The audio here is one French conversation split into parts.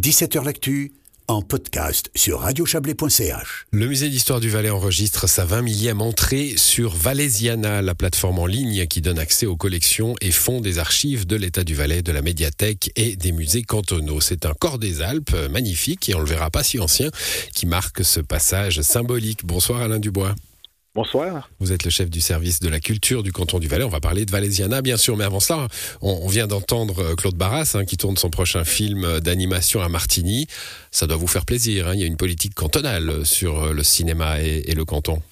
17h L'actu en podcast sur radiochablais.ch. Le musée d'histoire du Valais enregistre sa 20 millième entrée sur Valésiana, la plateforme en ligne qui donne accès aux collections et fonds des archives de l'État du Valais, de la médiathèque et des musées cantonaux. C'est un corps des Alpes magnifique et on le verra pas si ancien qui marque ce passage symbolique. Bonsoir Alain Dubois. Bonsoir. Vous êtes le chef du service de la culture du canton du Valais. On va parler de Valésiana, bien sûr. Mais avant cela, on, vient d'entendre euh, Claude Barras, hein, qui tourne son prochain film euh, d'animation à Martigny. Ça doit vous faire plaisir. Hein. Il y a une politique cantonale sur euh, le cinéma et le canton.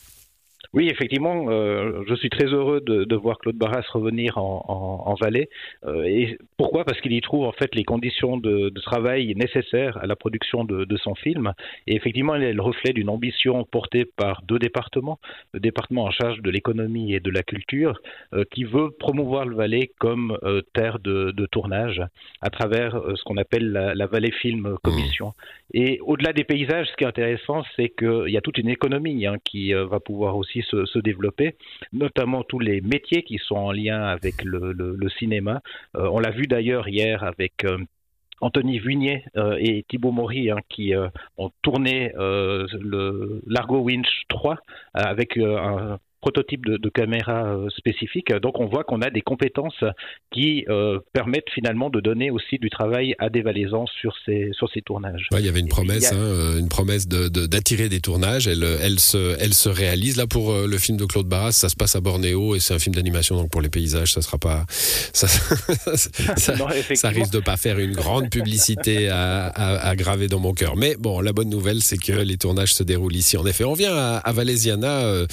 Oui, effectivement, euh, je suis très heureux de, de, voir Claude Barras revenir en, en, en Valais. Euh, et pourquoi? Parce qu'il y trouve en fait les conditions de, de travail nécessaires à la production de, de, son film. Et effectivement, il est le reflet d'une ambition portée par deux départements, le département en charge de l'économie et de la culture, euh, qui veut promouvoir le Valais comme terre de, tournage à travers ce qu'on appelle la, la Valais Film Commission. Et au-delà des paysages, ce qui est intéressant, c'est qu'il y a toute une économie hein, qui va pouvoir aussi se, développer, notamment tous les métiers qui sont en lien avec le, cinéma. Euh, on l'a vu d'ailleurs hier avec euh, Anthony Vunier euh, et Thibaut Maury hein, qui ont tourné le Largo Winch 3 avec un prototype de, de caméra euh, spécifique. Donc on voit qu'on a des compétences qui euh, permettent finalement de donner aussi du travail à des Valaisans sur ces, sur ces tournages. il y avait une promesse, hein, euh, une promesse d'attirer de, des tournages. Elle, elle, se, elle se réalise. Là pour le film de Claude Barras, ça se passe à Bornéo et c'est un film d'animation. Donc pour les paysages, ça sera pas. Ça, ça, risque de pas faire une grande publicité à, à, graver dans mon cœur. Mais bon, la bonne nouvelle, c'est que les tournages se déroulent ici. En effet, on vient à, à euh,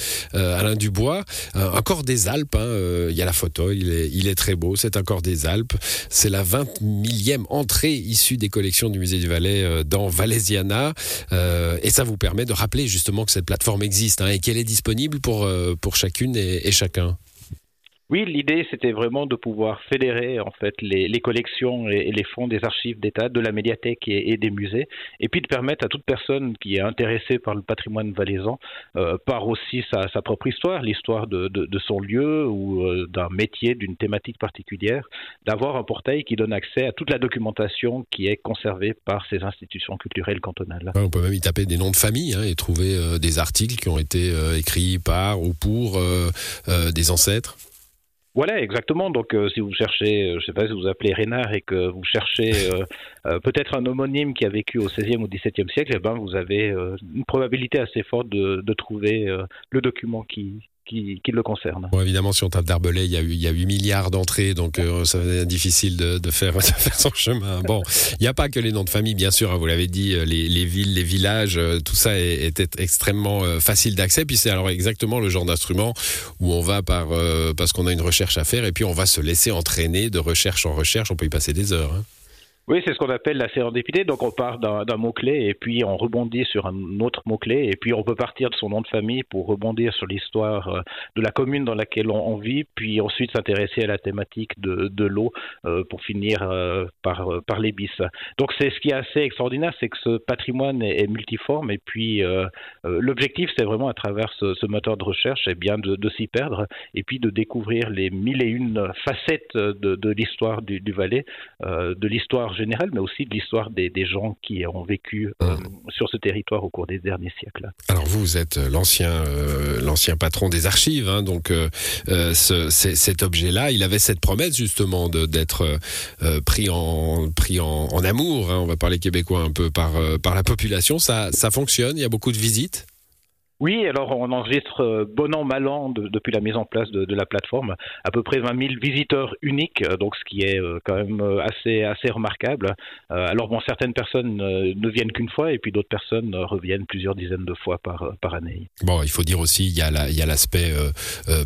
Alain du bois, euh, un corps des Alpes. Hein, euh, il y a la photo, il est, très beau. C'est un corps des Alpes. C'est la 20 millième entrée issue des collections du musée du Valais euh, dans Valésiana. et ça vous permet de rappeler justement que cette plateforme existe hein, et qu'elle est disponible pour, pour chacune et chacun. Oui, l'idée c'était vraiment de pouvoir fédérer en fait les, collections et, les fonds des archives d'État, de la médiathèque et, des musées, et puis de permettre à toute personne qui est intéressée par le patrimoine valaisan, euh, par aussi sa, sa propre histoire, l'histoire de, son lieu ou euh, d'un métier, d'une thématique particulière, d'avoir un portail qui donne accès à toute la documentation qui est conservée par ces institutions culturelles cantonales. on peut même y taper des noms de famille hein, et trouver euh, des articles qui ont été écrits par ou pour des ancêtres. Voilà, exactement. Donc, euh, si vous cherchez, euh, je ne sais pas si vous appelez Rénard et que vous cherchez euh, peut-être un homonyme qui a vécu au XVIe ou XVIIe siècle, eh ben, vous avez une probabilité assez forte de trouver le document qui, qui, le concerne. Bon, évidemment, si on tape d'Arbelay, il y a eu, il y a 8 milliards d'entrées, donc euh, ça va être difficile de, faire, son chemin. Bon, il n'y a pas que les noms de famille, bien sûr, hein, vous l'avez dit, euh, les, les, villes, les villages, euh, tout ça est, est extrêmement facile d'accès. Puis c'est alors exactement le genre d'instrument où on va par, parce qu'on a une recherche à faire et puis on va se laisser entraîner de recherche en recherche. On peut y passer des heures. Hein. Oui, c'est ce qu'on appelle la sérendipité. Donc on part d'un mot-clé et puis on rebondit sur un autre mot-clé et puis on peut partir de son nom de famille pour rebondir sur l'histoire euh, de la commune dans laquelle on, vit, puis ensuite s'intéresser à la thématique de, l'eau euh, pour finir euh, par, par les. Donc c'est ce qui est assez extraordinaire, c'est que ce patrimoine est, multiforme et puis l'objectif c'est vraiment à travers ce, moteur de recherche eh bien de, s'y perdre et puis de découvrir les mille et une facettes de, de l'histoire du, du Valais, de l'histoire générale, mais aussi de l'histoire des, gens qui ont vécu euh, mmh. sur ce territoire au cours des derniers siècles. Alors vous, vous êtes l'ancien euh, l'ancien patron des archives, hein, donc euh, ce, cet objet-là, il avait cette promesse justement d'être pris en pris en, amour. Hein, on va parler québécois un peu par par la population. Ça ça fonctionne. Il y a beaucoup de visites? Oui, alors on enregistre euh, bon an, mal an depuis la mise en place de, la plateforme, à peu près 20 000 visiteurs uniques, euh, donc ce qui est euh, quand même assez, assez remarquable. alors bon, certaines personnes ne viennent qu'une fois et puis d'autres personnes reviennent plusieurs dizaines de fois par, par année. Bon, il faut dire aussi, il y a l'aspect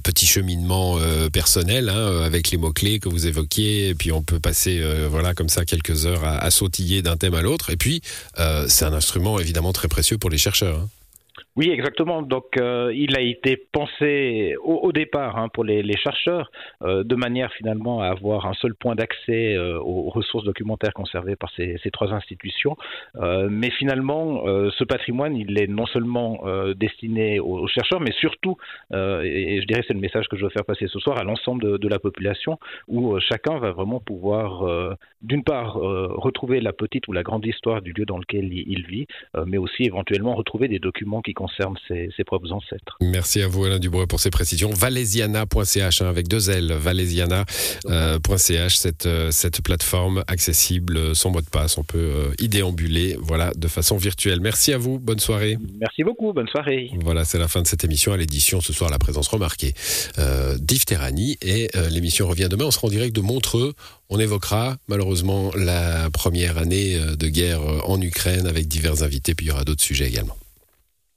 petit cheminement personnel hein, avec les mots-clés que vous évoquiez, et puis on peut passer voilà comme ça quelques heures à, sautiller d'un thème à l'autre, et puis c'est un instrument évidemment très précieux pour les chercheurs. Hein. Oui, exactement. Donc, euh, il a été pensé au, départ hein, pour les, chercheurs euh, de manière finalement à avoir un seul point d'accès euh, aux ressources documentaires conservées par ces, trois institutions. mais finalement, ce patrimoine, il est non seulement destiné aux, chercheurs, mais surtout, et, je dirais c'est le message que je veux faire passer ce soir, à l'ensemble de, la population, où chacun va vraiment pouvoir, d'une part, retrouver la petite ou la grande histoire du lieu dans lequel il, il vit, mais aussi éventuellement retrouver des documents qui concerne ses, propres ancêtres. Merci à vous Alain Dubois pour ces précisions. Valésiana.ch hein, avec deux L, valésiana.ch, euh, cette, euh, cette plateforme accessible euh, sans mot de passe, on peut y déambuler voilà, de façon virtuelle. Merci à vous, bonne soirée. Merci beaucoup, bonne soirée. Voilà, c'est la fin de cette émission. À l'édition ce soir, la présence remarquée euh, d'Yves Terrani et l'émission revient demain. On sera en direct de Montreux. On évoquera malheureusement la première année de guerre en Ukraine avec divers invités, puis il y aura d'autres sujets également.